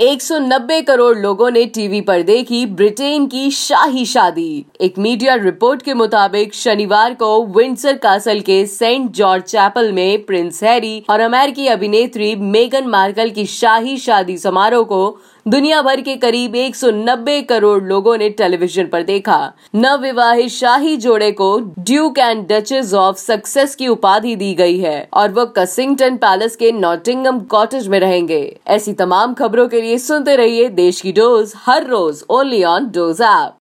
190 करोड़ लोगों ने टीवी पर देखी ब्रिटेन की शाही शादी। एक मीडिया रिपोर्ट के मुताबिक, शनिवार को विंडसर कासल के सेंट जॉर्ज चैपल में प्रिंस हैरी और अमेरिकी अभिनेत्री मेगन मार्कल की शाही शादी समारोह को दुनिया भर के करीब 190 करोड़ लोगों ने टेलीविज़न पर देखा। नवविवाहित शाही जोड़े को duke and duchess of Sussex की उपाधि दी गई है और वो कसिंगटन पैलेस के नॉटिंगम कॉटेज में रहेंगे। ऐसी तमाम खबरों के लिए सुनते रहिए देश की डोज हर रोज ओनली ऑन डोज ऐप